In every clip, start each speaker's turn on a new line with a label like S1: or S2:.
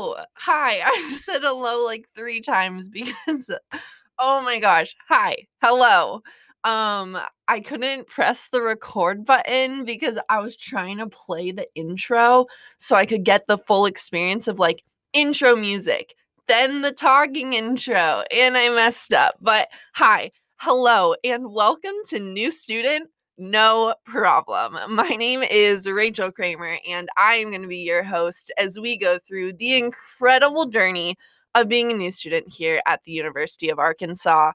S1: hello, hi. I said hello like three times because, oh my gosh, hi, hello. Um, I couldn't press the record button because I was trying to play the intro so I could get the full experience of like intro music, then the talking intro, and I messed up. But hi, hello, and welcome to New Student no problem. My name is Rachel Kramer, and I am going to be your host as we go through the incredible journey of being a new student here at the University of Arkansas.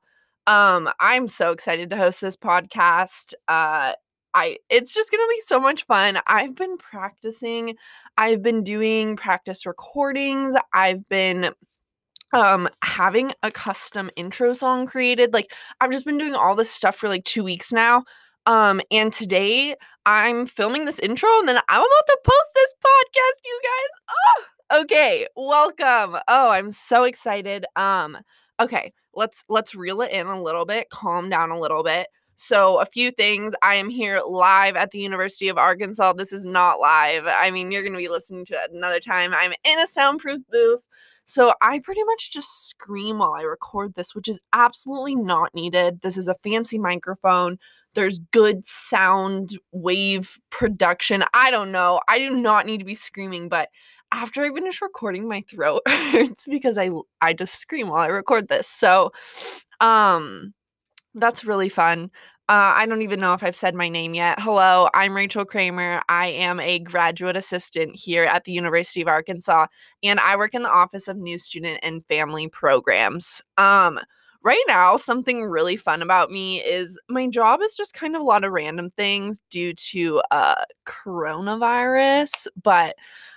S1: Um, I'm so excited to host this podcast. Uh, I it's just going to be so much fun. I've been practicing. I've been doing practice recordings. I've been um having a custom intro song created. Like I've just been doing all this stuff for like 2 weeks now. Um, and today I'm filming this intro and then I'm about to post this podcast, you guys. Oh, okay. Welcome. Oh, I'm so excited. Um, okay, let's let's reel it in a little bit, calm down a little bit. So, a few things. I am here live at the University of Arkansas. This is not live. I mean, you're going to be listening to it another time. I'm in a soundproof booth. So, I pretty much just scream while I record this, which is absolutely not needed. This is a fancy microphone there's good sound wave production. I don't know. I do not need to be screaming, but after I finish recording, my throat hurts because I I just scream while I record this. So, um, that's really fun. Uh, I don't even know if I've said my name yet. Hello, I'm Rachel Kramer. I am a graduate assistant here at the University of Arkansas, and I work in the Office of New Student and Family Programs. Um, right now, something really fun about me is my job is just kind of a lot of random things due to uh, coronavirus. But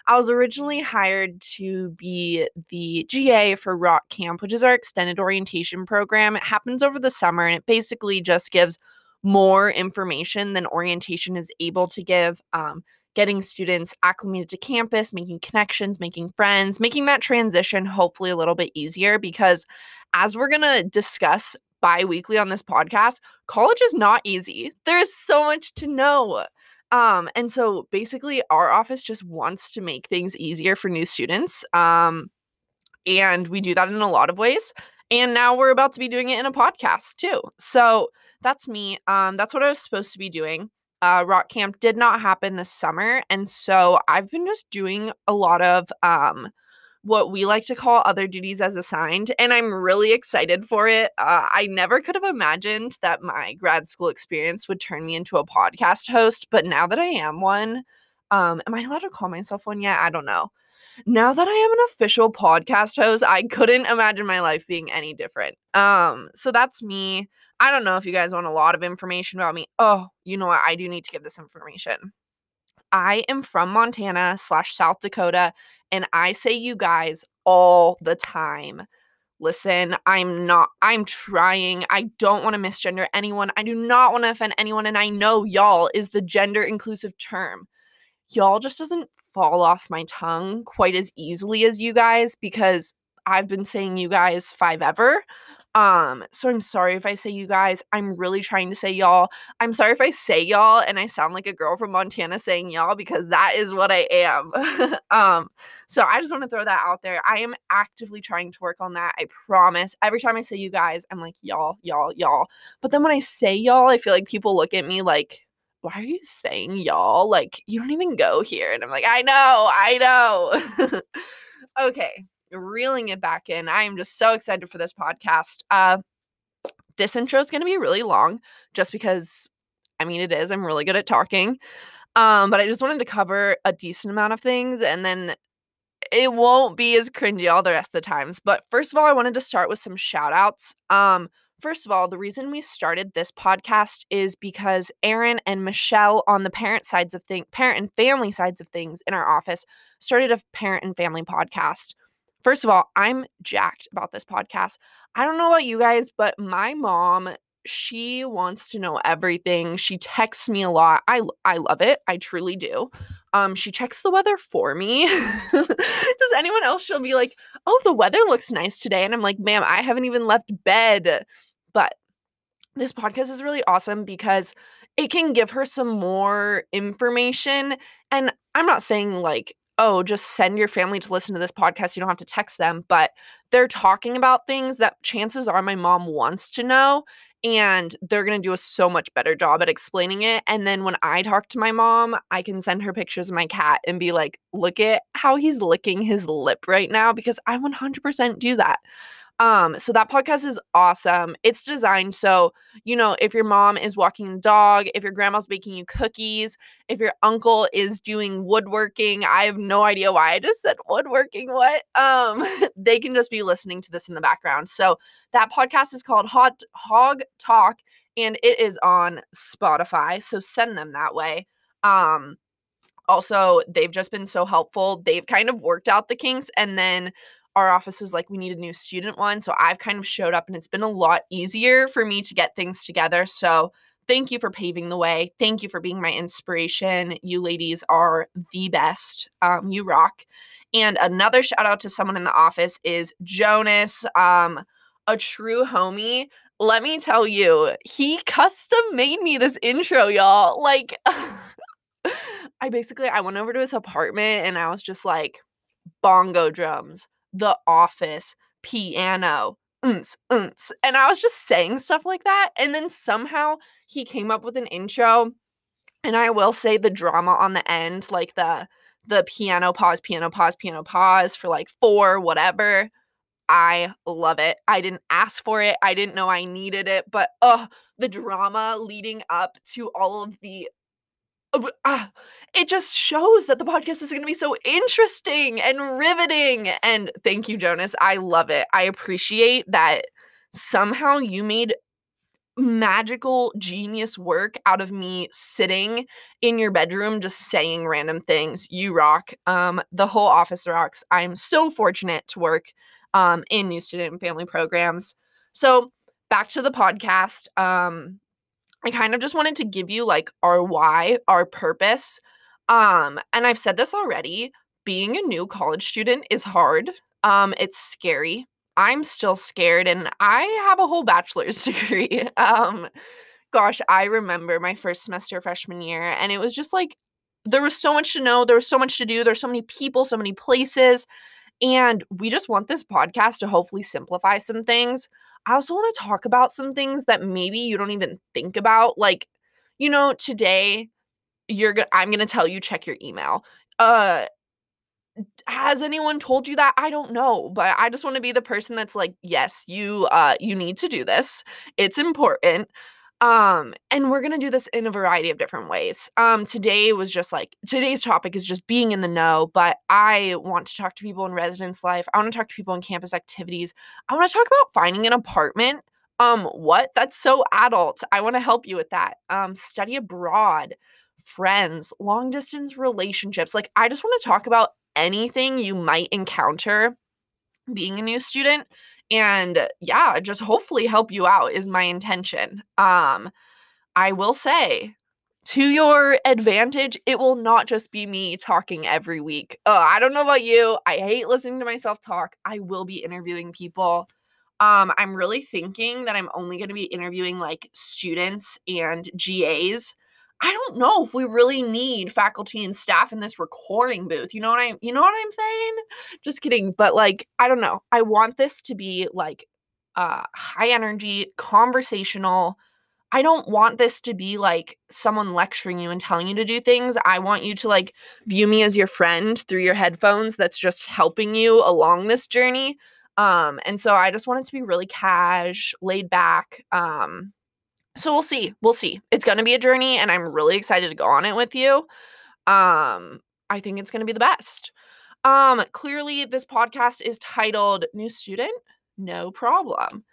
S1: I was originally hired to be the GA for Rock Camp, which is our extended orientation program. It happens over the summer and it basically just gives more information than orientation is able to give. Um, getting students acclimated to campus, making connections, making friends, making that transition hopefully a little bit easier because as we're going to discuss bi-weekly on this podcast, college is not easy. There's so much to know. Um, and so basically our office just wants to make things easier for new students. Um, and we do that in a lot of ways. And now we're about to be doing it in a podcast too. So that's me. Um, that's what I was supposed to be doing uh, rock camp did not happen this summer. And so I've been just doing a lot of um, what we like to call other duties as assigned. And I'm really excited for it. Uh, I never could have imagined that my grad school experience would turn me into a podcast host. But now that I am one, um, am I allowed to call myself one yet? I don't know. Now that I am an official podcast host, I couldn't imagine my life being any different. Um, so that's me. I don't know if you guys want a lot of information about me. Oh, you know what? I do need to give this information. I am from Montana slash South Dakota, and I say you guys all the time. Listen, I'm not, I'm trying. I don't want to misgender anyone. I do not want to offend anyone. And I know y'all is the gender inclusive term. Y'all just doesn't fall off my tongue quite as easily as you guys because I've been saying you guys five ever. Um, so I'm sorry if I say you guys. I'm really trying to say y'all. I'm sorry if I say y'all and I sound like a girl from Montana saying y'all because that is what I am. um, so I just want to throw that out there. I am actively trying to work on that. I promise. Every time I say you guys, I'm like y'all, y'all, y'all. But then when I say y'all, I feel like people look at me like why are you saying y'all? Like, you don't even go here. And I'm like, I know, I know. okay, reeling it back in. I am just so excited for this podcast. Uh, this intro is going to be really long just because, I mean, it is. I'm really good at talking. Um, but I just wanted to cover a decent amount of things and then it won't be as cringy all the rest of the times. But first of all, I wanted to start with some shout outs. Um, First of all, the reason we started this podcast is because Aaron and Michelle on the parent sides of things, parent and family sides of things in our office started a parent and family podcast. First of all, I'm jacked about this podcast. I don't know about you guys, but my mom, she wants to know everything. She texts me a lot. I I love it. I truly do. Um she checks the weather for me. Does anyone else she'll be like, "Oh, the weather looks nice today." And I'm like, "Ma'am, I haven't even left bed." But this podcast is really awesome because it can give her some more information and I'm not saying like oh, just send your family to listen to this podcast. You don't have to text them, but they're talking about things that chances are my mom wants to know. And they're going to do a so much better job at explaining it. And then when I talk to my mom, I can send her pictures of my cat and be like, look at how he's licking his lip right now because I 100% do that. Um, so that podcast is awesome. It's designed so, you know, if your mom is walking the dog, if your grandma's baking you cookies, if your uncle is doing woodworking, I have no idea why I just said woodworking. What? Um, they can just be listening to this in the background. So that podcast is called Hot Hog Talk and it is on Spotify. So send them that way. Um, also, they've just been so helpful. They've kind of worked out the kinks and then our office was like, we need a new student one. So I've kind of showed up and it's been a lot easier for me to get things together. So thank you for paving the way. Thank you for being my inspiration. You ladies are the best. Um, you rock. And another shout out to someone in the office is Jonas, um, a true homie. Let me tell you, he custom made me this intro, y'all. Like, I basically I went over to his apartment and I was just like, bongo drums, the Office, piano. And I was just saying stuff like that. And then somehow he came up with an intro. And I will say the drama on the end, like the the piano pause, piano pause, piano pause for like four, whatever. I love it. I didn't ask for it. I didn't know I needed it, but uh the drama leading up to all of the uh, it just shows that the podcast is going to be so interesting and riveting. And thank you, Jonas. I love it. I appreciate that somehow you made magical genius work out of me sitting in your bedroom just saying random things. You rock. Um, the whole office rocks. I'm so fortunate to work um, in new student and family programs. So back to the podcast. Um, I kind of just wanted to give you like our why, our purpose. Um, and I've said this already, being a new college student is hard. Um, it's scary. I'm still scared and I have a whole bachelor's degree. um, gosh, I remember my first semester freshman year and it was just like there was so much to know, there was so much to do, there's so many people, so many places. And we just want this podcast to hopefully simplify some things. I also want to talk about some things that maybe you don't even think about. Like, you know, today you're going I'm going to tell you check your email. Uh has anyone told you that? I don't know, but I just want to be the person that's like, yes, you uh you need to do this. It's important. Um, and we're gonna do this in a variety of different ways. Um, today was just like today's topic is just being in the know, but I want to talk to people in residence life. I want to talk to people in campus activities. I want to talk about finding an apartment. Um, what? That's so adult. I want to help you with that. Um, study abroad, friends, long distance relationships. Like, I just want to talk about anything you might encounter being a new student and yeah just hopefully help you out is my intention. Um i will say to your advantage it will not just be me talking every week. Oh i don't know about you i hate listening to myself talk i will be interviewing people. Um i'm really thinking that i'm only going to be interviewing like students and gas I don't know if we really need faculty and staff in this recording booth. You know what I you know what I'm saying? Just kidding, but like I don't know. I want this to be like uh high energy, conversational. I don't want this to be like someone lecturing you and telling you to do things. I want you to like view me as your friend through your headphones that's just helping you along this journey. Um and so I just want it to be really cash, laid back. Um so we'll see. We'll see. It's going to be a journey and I'm really excited to go on it with you. Um I think it's going to be the best. Um clearly this podcast is titled New Student, no problem.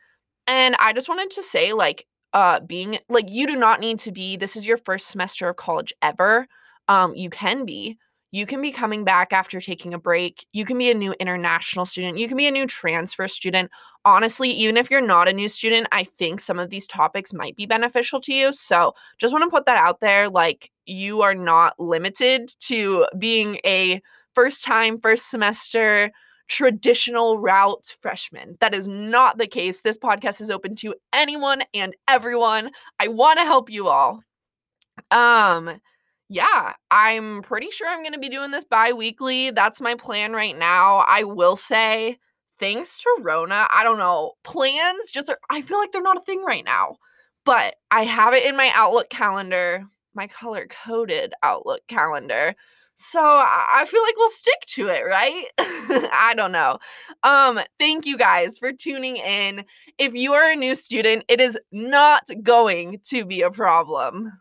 S1: And I just wanted to say like uh being like you do not need to be this is your first semester of college ever. Um you can be you can be coming back after taking a break. You can be a new international student. You can be a new transfer student. Honestly, even if you're not a new student, I think some of these topics might be beneficial to you. So just want to put that out there. Like, you are not limited to being a first time, first semester, traditional route freshman. That is not the case. This podcast is open to anyone and everyone. I want to help you all. Um, yeah, I'm pretty sure I'm going to be doing this bi-weekly. That's my plan right now. I will say thanks to Rona, I don't know, plans just are, I feel like they're not a thing right now. But I have it in my Outlook calendar, my color coded Outlook calendar. So I feel like we'll stick to it, right? I don't know. Um, thank you guys for tuning in. If you are a new student, it is not going to be a problem.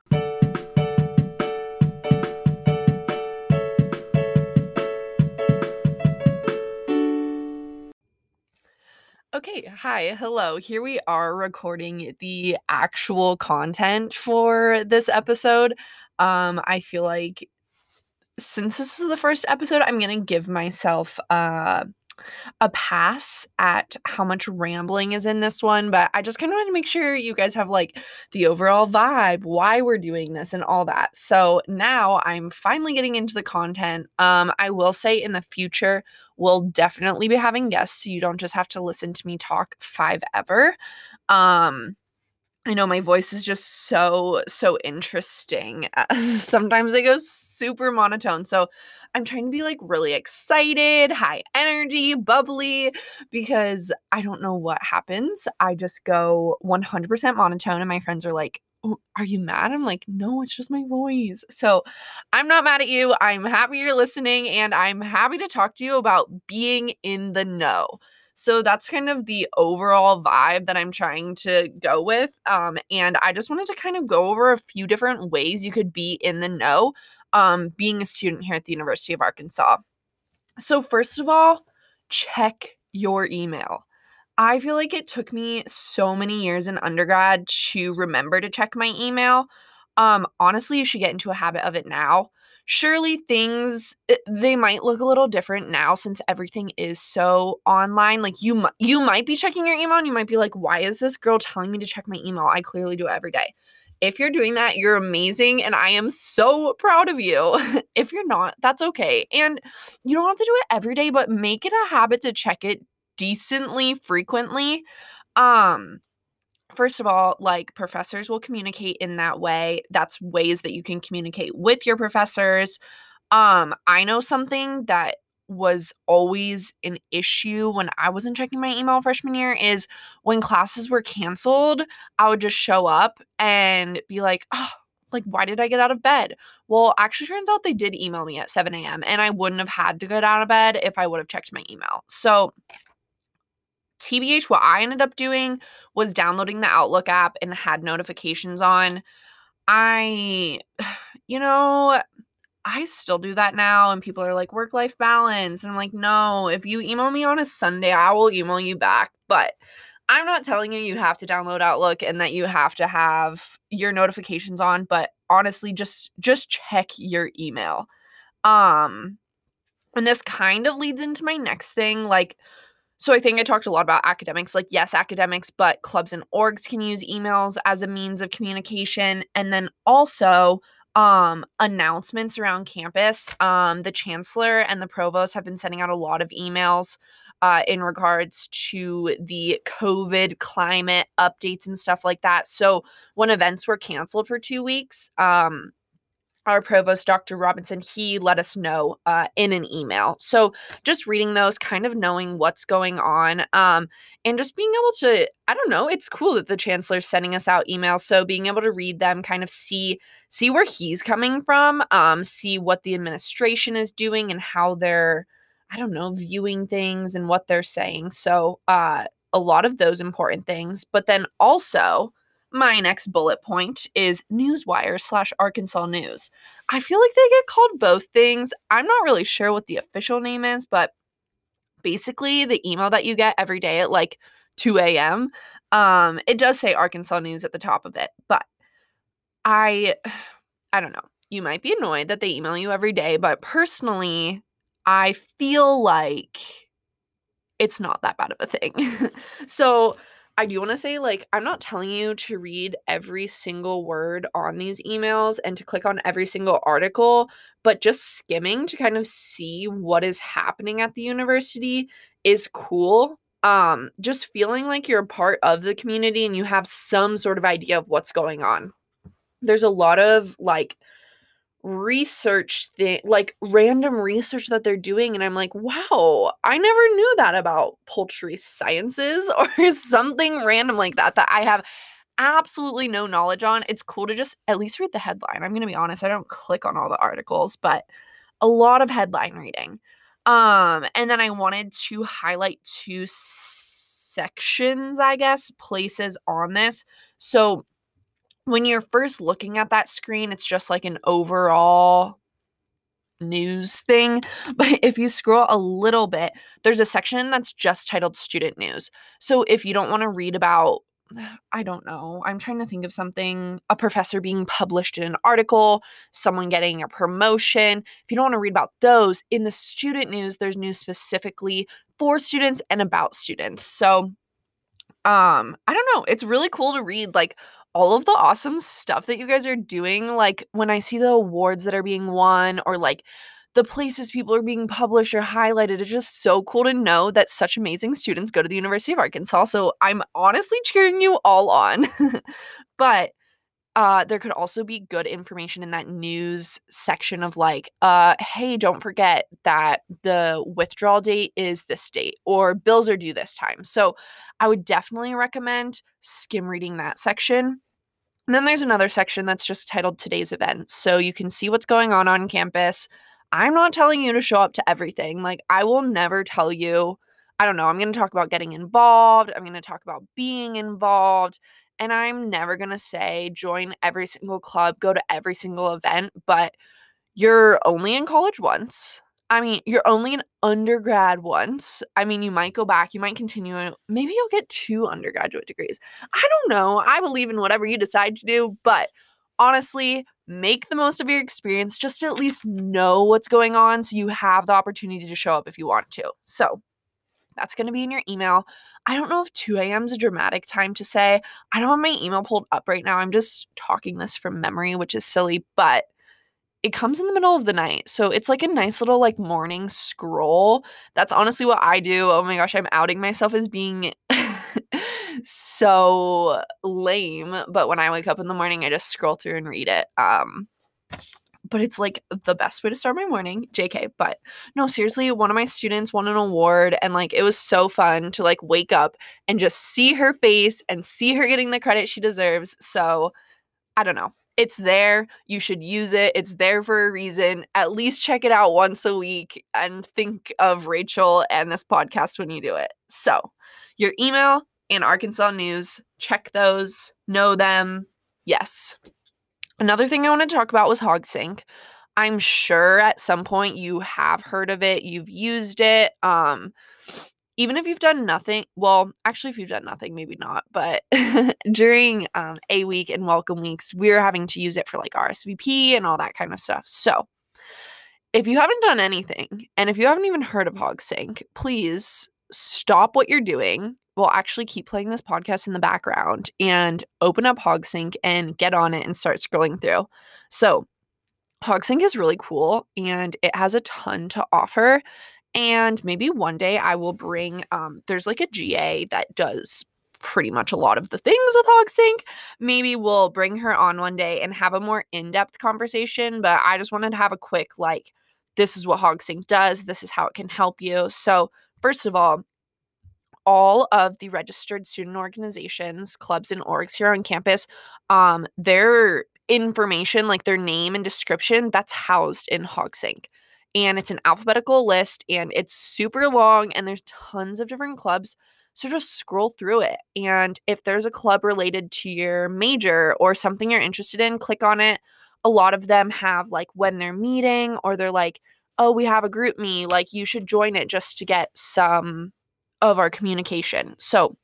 S1: Okay, hi, hello. Here we are recording the actual content for this episode. Um, I feel like since this is the first episode, I'm gonna give myself uh a pass at how much rambling is in this one, but I just kind of want to make sure you guys have like the overall vibe, why we're doing this, and all that. So now I'm finally getting into the content. Um, I will say in the future, we'll definitely be having guests, so you don't just have to listen to me talk five ever. Um, I know my voice is just so, so interesting. sometimes it goes super monotone. So I'm trying to be like really excited, high energy, bubbly, because I don't know what happens. I just go 100% monotone, and my friends are like, oh, Are you mad? I'm like, No, it's just my voice. So I'm not mad at you. I'm happy you're listening, and I'm happy to talk to you about being in the know. So that's kind of the overall vibe that I'm trying to go with. Um, and I just wanted to kind of go over a few different ways you could be in the know um, being a student here at the University of Arkansas. So, first of all, check your email. I feel like it took me so many years in undergrad to remember to check my email. Um, honestly, you should get into a habit of it now. Surely things eh, they might look a little different now since everything is so online like you you might be checking your email and you might be like why is this girl telling me to check my email? I clearly do it every day. If you're doing that you're amazing and i am so proud of you. If you're not that's okay. And you don't have to do it every day but make it a habit to check it decently frequently. Um first of all, like professors will communicate in that way. That's ways that you can communicate with your professors. Um, I know something that was always an issue when I wasn't checking my email freshman year is when classes were canceled, I would just show up and be like, oh, like, why did I get out of bed? Well, actually, turns out they did email me at 7 a.m. and I wouldn't have had to get out of bed if I would have checked my email. So, TBH, what I ended up doing was downloading the Outlook app and had notifications on. I, you know, I still do that now. And people are like, work life balance. And I'm like, no, if you email me on a Sunday, I will email you back. But I'm not telling you you have to download Outlook and that you have to have your notifications on, but honestly just just check your email. Um and this kind of leads into my next thing like so I think I talked a lot about academics. Like, yes, academics, but clubs and orgs can use emails as a means of communication. And then also, um, announcements around campus. Um, the chancellor and the provost have been sending out a lot of emails uh, in regards to the COVID climate updates and stuff like that. So when events were canceled for two weeks, um, our provost, Dr. Robinson, he let us know uh, in an email. So just reading those, kind of knowing what's going on, um, and just being able to, I don't know, it's cool that the chancellor's sending us out emails. So being able to read them, kind of see see where he's coming from, um, see what the administration is doing and how they're, I don't know, viewing things and what they're saying. So uh, a lot of those important things, but then also my next bullet point is Newswire slash Arkansas News. I feel like they get called both things. I'm not really sure what the official name is, but basically the email that you get every day at like 2 a.m. Um, it does say Arkansas News at the top of it, but I I don't know. You might be annoyed that they email you every day, but personally, I feel like it's not that bad of a thing. so I do want to say, like, I'm not telling you to read every single word on these emails and to click on every single article, but just skimming to kind of see what is happening at the university is cool. Um, just feeling like you're a part of the community and you have some sort of idea of what's going on. There's a lot of like research thing like random research that they're doing and I'm like, "Wow, I never knew that about poultry sciences or something random like that that I have absolutely no knowledge on." It's cool to just at least read the headline. I'm going to be honest, I don't click on all the articles, but a lot of headline reading. Um and then I wanted to highlight two sections, I guess, places on this. So when you're first looking at that screen, it's just like an overall news thing. But if you scroll a little bit, there's a section that's just titled student news. So if you don't want to read about, I don't know, I'm trying to think of something, a professor being published in an article, someone getting a promotion. If you don't want to read about those, in the student news, there's news specifically for students and about students. So um, I don't know, it's really cool to read like all of the awesome stuff that you guys are doing. Like when I see the awards that are being won or like the places people are being published or highlighted, it's just so cool to know that such amazing students go to the University of Arkansas. So I'm honestly cheering you all on. but uh, there could also be good information in that news section of like, uh, hey, don't forget that the withdrawal date is this date or bills are due this time. So I would definitely recommend skim reading that section. And then there's another section that's just titled today's events. So you can see what's going on on campus. I'm not telling you to show up to everything. Like, I will never tell you. I don't know. I'm going to talk about getting involved. I'm going to talk about being involved. And I'm never going to say join every single club, go to every single event, but you're only in college once. I mean, you're only an undergrad once. I mean, you might go back, you might continue, maybe you'll get two undergraduate degrees. I don't know. I believe in whatever you decide to do, but honestly, make the most of your experience just at least know what's going on so you have the opportunity to show up if you want to. So, that's going to be in your email. I don't know if 2 a.m. is a dramatic time to say. I don't have my email pulled up right now. I'm just talking this from memory, which is silly, but it comes in the middle of the night. So it's like a nice little like morning scroll. That's honestly what I do. Oh my gosh, I'm outing myself as being so lame, but when I wake up in the morning, I just scroll through and read it. Um but it's like the best way to start my morning. JK, but no, seriously, one of my students won an award and like it was so fun to like wake up and just see her face and see her getting the credit she deserves. So, I don't know it's there. You should use it. It's there for a reason. At least check it out once a week and think of Rachel and this podcast when you do it. So, your email and Arkansas News, check those, know them. Yes. Another thing I want to talk about was HogSync. I'm sure at some point you have heard of it, you've used it. Um, even if you've done nothing, well, actually, if you've done nothing, maybe not, but during um, a week and welcome weeks, we're having to use it for like RSVP and all that kind of stuff. So, if you haven't done anything and if you haven't even heard of HogSync, please stop what you're doing. We'll actually keep playing this podcast in the background and open up HogSync and get on it and start scrolling through. So, HogSync is really cool and it has a ton to offer. And maybe one day I will bring, um, there's like a GA that does pretty much a lot of the things with HogSync. Maybe we'll bring her on one day and have a more in depth conversation. But I just wanted to have a quick, like, this is what HogSync does, this is how it can help you. So, first of all, all of the registered student organizations, clubs, and orgs here on campus, um, their information, like their name and description, that's housed in HogSync and it's an alphabetical list and it's super long and there's tons of different clubs. So just scroll through it. And if there's a club related to your major or something you're interested in, click on it. A lot of them have like when they're meeting or they're like, oh, we have a GroupMe, like you should join it just to get some of our communication. So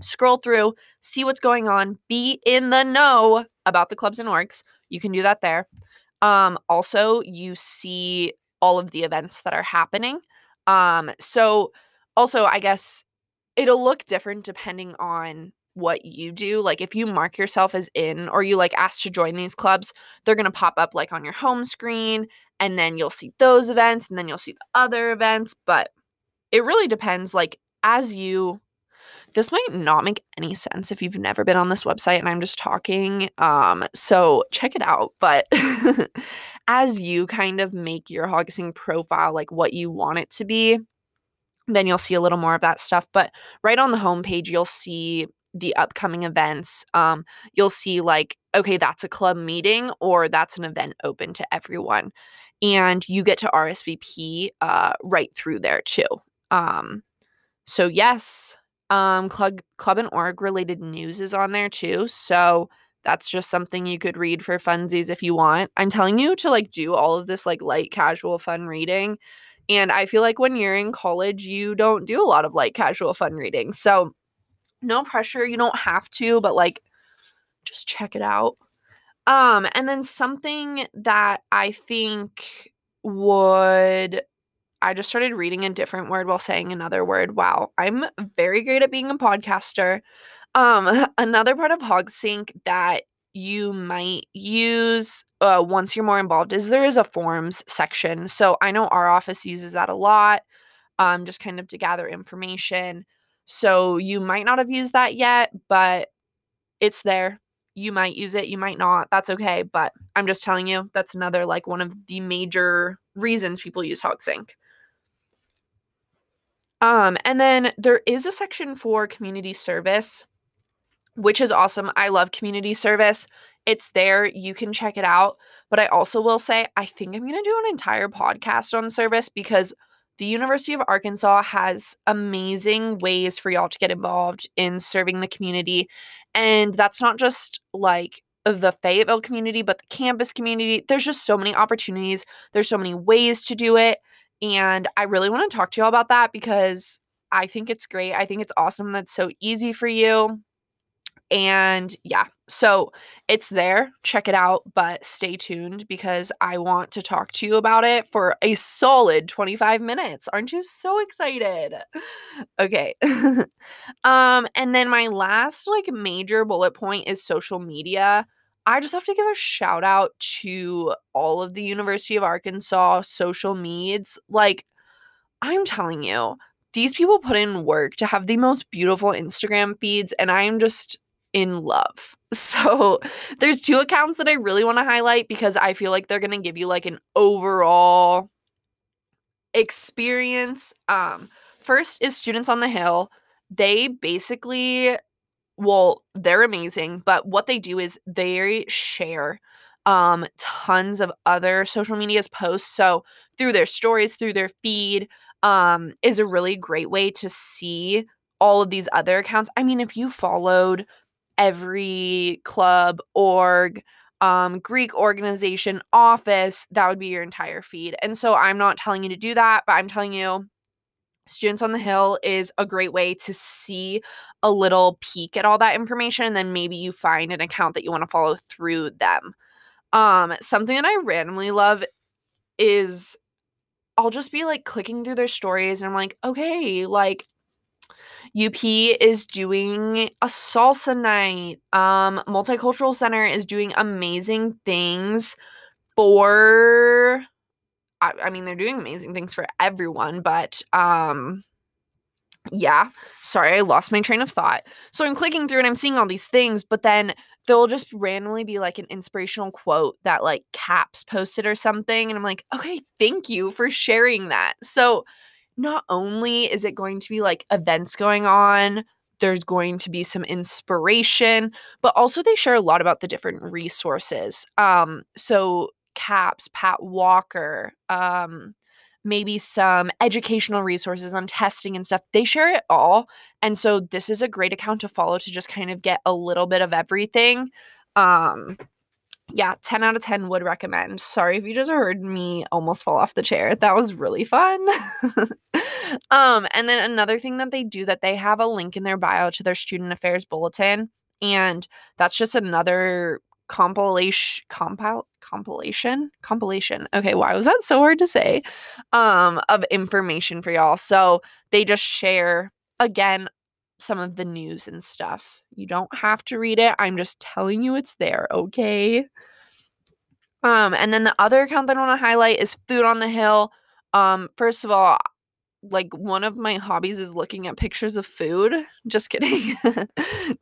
S1: scroll through, see what's going on, be in the know about the clubs and orgs. You can do that there. Um, also, you see all of the events that are happening. Um, so also, I guess it'll look different depending on what you do. Like if you mark yourself as in or you like ask to join these clubs, they're going to pop up like on your home screen and then you'll see those events and then you'll see the other events, but it really depends like as you this might not make any sense if you've never been on this website and I'm just talking. Um, so check it out. But as you kind of make your HogSync profile like what you want it to be, then you'll see a little more of that stuff. But right on the homepage, you'll see the upcoming events. Um, you'll see like, okay, that's a club meeting or that's an event open to everyone. And you get to RSVP uh, right through there too. Um, so yes, um, club club and org related news is on there too. So that's just something you could read for funsies if you want. I'm telling you to like do all of this like light casual fun reading. And I feel like when you're in college, you don't do a lot of light casual fun reading. So no pressure, you don't have to, but like just check it out. Um and then something that I think would I just started reading a different word while saying another word. Wow, I'm very great at being a podcaster. Um, another part of HogSync that you might use uh, once you're more involved is there is a forms section. So I know our office uses that a lot, um, just kind of to gather information. So you might not have used that yet, but it's there. You might use it, you might not. That's okay. But I'm just telling you, that's another like one of the major reasons people use HogSync. Um, and then there is a section for community service, which is awesome. I love community service. It's there. You can check it out. But I also will say, I think I'm going to do an entire podcast on service because the University of Arkansas has amazing ways for y'all to get involved in serving the community. And that's not just like the Fayetteville community, but the campus community. There's just so many opportunities, there's so many ways to do it. And I really want to talk to y'all about that because I think it's great. I think it's awesome that's so easy for you. And yeah, so it's there. Check it out, but stay tuned because I want to talk to you about it for a solid 25 minutes. Aren't you so excited? Okay. um and then my last like major bullet point is social media. I just have to give a shout out to all of the University of Arkansas social medias. Like, I'm telling you, these people put in work to have the most beautiful Instagram feeds, and I'm just in love. So, there's two accounts that I really want to highlight because I feel like they're going to give you like an overall experience. Um, first is Students on the Hill. They basically well, they're amazing, but what they do is they share um tons of other social media's posts. So through their stories, through their feed, um, is a really great way to see all of these other accounts. I mean, if you followed every club, org, um, Greek organization, office, that would be your entire feed. And so I'm not telling you to do that, but I'm telling you Students on the Hill is a great way to see a little peek at all that information and then maybe you find an account that you want to follow through them. Um something that I randomly love is I'll just be like clicking through their stories and I'm like, "Okay, like UP is doing a salsa night. Um Multicultural Center is doing amazing things for I, I mean, they're doing amazing things for everyone, but um, yeah, sorry, I lost my train of thought. So I'm clicking through and I'm seeing all these things, but then there'll just randomly be like an inspirational quote that like Caps posted or something. And I'm like, okay, thank you for sharing that. So not only is it going to be like events going on, there's going to be some inspiration, but also they share a lot about the different resources. Um, so Caps, Pat Walker, um, maybe some educational resources on testing and stuff. They share it all. And so this is a great account to follow to just kind of get a little bit of everything. Um, yeah, 10 out of 10 would recommend. Sorry if you just heard me almost fall off the chair. That was really fun. um, and then another thing that they do that they have a link in their bio to their student affairs bulletin. And that's just another compilation compile compilation? Compilation. Okay why was that so hard to say? Um of information for y'all. So they just share again some of the news and stuff. You don't have to read it. I'm just telling you it's there okay? Um and then the other account that i want to highlight is food on the hill. Um first of all like one of my hobbies is looking at pictures of food. Just kidding.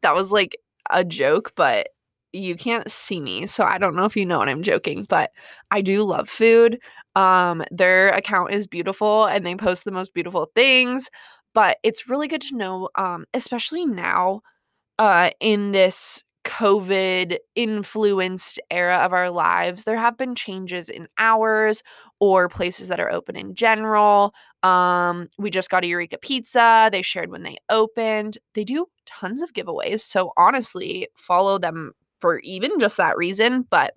S1: That was like a joke but you can't see me, so I don't know if you know what I'm joking, but I do love food. Um, their account is beautiful and they post the most beautiful things, but it's really good to know, um, especially now, uh, in this COVID influenced era of our lives, there have been changes in hours or places that are open in general. Um, we just got a Eureka Pizza. They shared when they opened. They do tons of giveaways. So honestly, follow them for even just that reason. But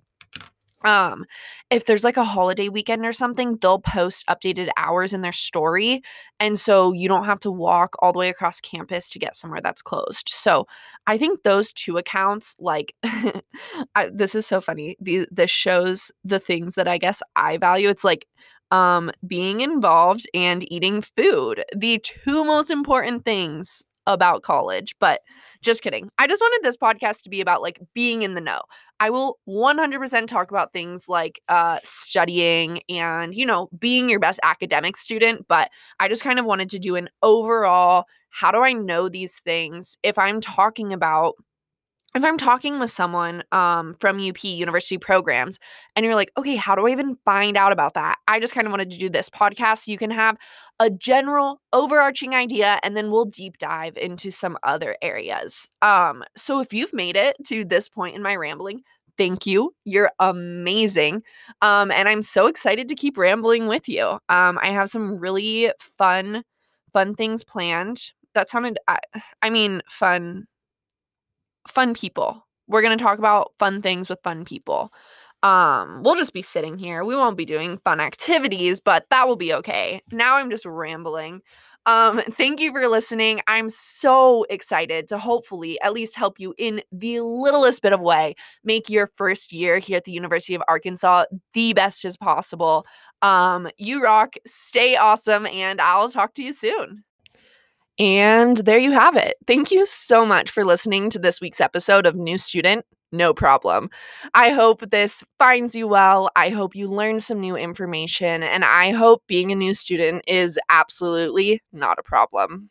S1: um if there's like a holiday weekend or something they'll post updated hours in their story and so you don't have to walk all the way across campus to get somewhere that's closed so i think those two accounts like I, this is so funny the, this shows the things that i guess i value it's like um being involved and eating food the two most important things about college, but just kidding. I just wanted this podcast to be about like being in the know. I will 100% talk about things like uh, studying and, you know, being your best academic student, but I just kind of wanted to do an overall how do I know these things if I'm talking about if I'm talking with someone um, from UP university programs and you're like, okay, how do I even find out about that? I just kind of wanted to do this podcast. So you can have a general overarching idea and then we'll deep dive into some other areas. Um, so if you've made it to this point in my rambling, thank you. You're amazing. Um, and I'm so excited to keep rambling with you. Um, I have some really fun, fun things planned. That sounded, I, I mean, fun fun people. We're going to talk about fun things with fun people. Um, we'll just be sitting here. We won't be doing fun activities, but that will be okay. Now I'm just rambling. Um, thank you for listening. I'm so excited to hopefully at least help you in the littlest bit of way make your first year here at the University of Arkansas the best as possible. Um, you rock, stay awesome, and I'll talk to you soon. And there you have it. Thank you so much for listening to this week's episode of New Student. No problem. I hope this finds you well. I hope you learned some new information. And I hope being a new student is absolutely not a problem.